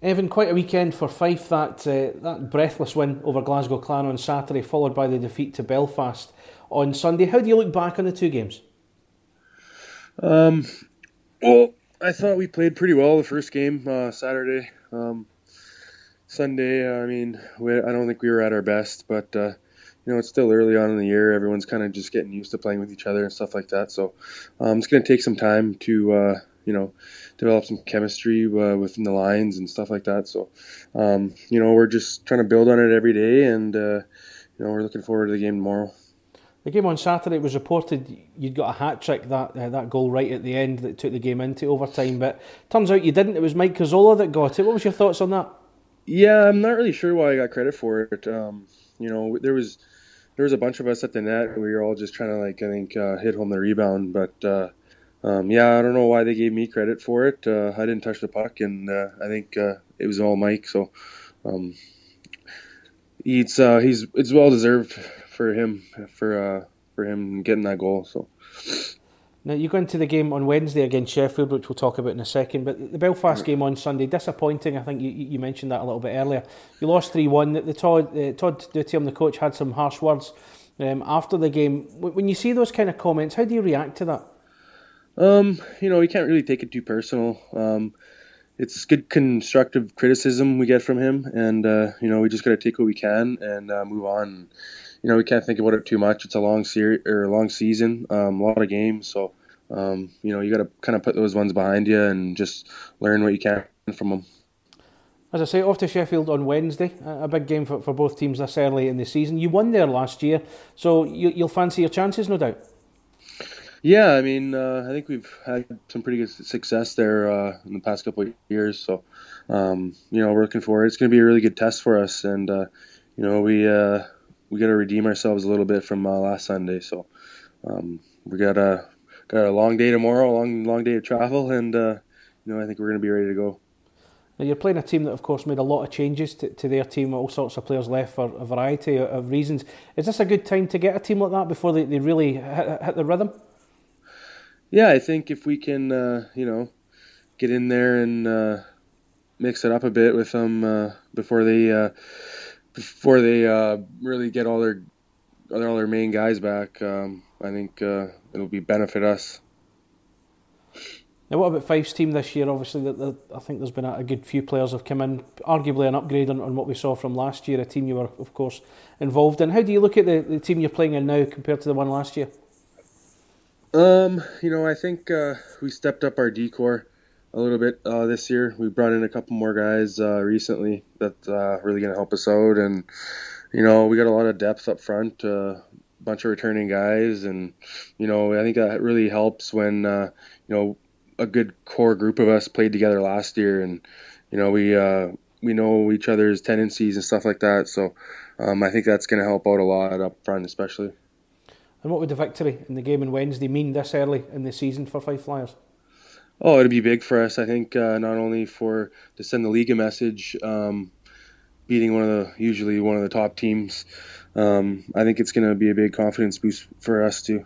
Evan, quite a weekend for Fife. That uh, that breathless win over Glasgow Clan on Saturday, followed by the defeat to Belfast on Sunday. How do you look back on the two games? Um, well, I thought we played pretty well the first game uh, Saturday. Um, Sunday, I mean, we, I don't think we were at our best, but uh, you know it's still early on in the year. Everyone's kind of just getting used to playing with each other and stuff like that. So um, it's going to take some time to uh, you know develop some chemistry uh, within the lines and stuff like that. So, um, you know, we're just trying to build on it every day, and uh, you know, we're looking forward to the game tomorrow. The game on Saturday was reported you'd got a hat trick that uh, that goal right at the end that took the game into overtime, but turns out you didn't. It was Mike Cazzola that got it. What was your thoughts on that? Yeah, I'm not really sure why I got credit for it. Um, you know, there was there was a bunch of us at the net. We were all just trying to like I think uh, hit home the rebound, but uh, um, yeah, I don't know why they gave me credit for it. Uh, I didn't touch the puck, and uh, I think uh, it was all Mike. So um, it's uh, he's it's well deserved for him for uh, for him getting that goal. So. Now you go into the game on Wednesday against Sheffield, which we'll talk about in a second. But the Belfast game on Sunday, disappointing. I think you, you mentioned that a little bit earlier. You lost three one. The Todd uh, Todd the coach, had some harsh words um, after the game. When you see those kind of comments, how do you react to that? Um, you know, you can't really take it too personal. Um, it's good constructive criticism we get from him, and uh, you know, we just got to take what we can and uh, move on. You know, we can't think about it too much. It's a long series or a long season, um, a lot of games, so um, you know, you got to kind of put those ones behind you and just learn what you can from them. As I say, off to Sheffield on Wednesday, a big game for, for both teams this early in the season. You won there last year, so you, you'll fancy your chances, no doubt. Yeah, I mean, uh, I think we've had some pretty good success there uh, in the past couple of years. So, um, you know, we're looking forward. It's going to be a really good test for us, and uh, you know, we uh, we got to redeem ourselves a little bit from uh, last Sunday. So, um, we got a got a long day tomorrow, a long long day of travel, and uh, you know, I think we're going to be ready to go. Now you're playing a team that, of course, made a lot of changes to, to their team. All sorts of players left for a variety of reasons. Is this a good time to get a team like that before they, they really hit, hit the rhythm? Yeah, I think if we can, uh, you know, get in there and uh, mix it up a bit with them uh, before they uh, before they uh, really get all their all their main guys back, um, I think uh, it'll be benefit us. Now, what about Fife's team this year? Obviously, I think there's been a, a, good few players have come in, arguably an upgrade on, on, what we saw from last year. A team you were, of course, involved in. How do you look at the, the team you're playing in now compared to the one last year? Um, you know, I think uh, we stepped up our decor a little bit uh, this year. We brought in a couple more guys uh, recently that uh, really going to help us out, and you know, we got a lot of depth up front, a uh, bunch of returning guys, and you know, I think that really helps when uh, you know a good core group of us played together last year, and you know, we we know each other's tendencies and stuff like that. So um, I think that's going to help out a lot up front, especially. And what would the victory in the game on Wednesday mean this early in the season for Fife Flyers? Oh, it'd be big for us. I think uh, not only for to send the league a message, um, beating one of the usually one of the top teams. Um, I think it's going to be a big confidence boost for us too.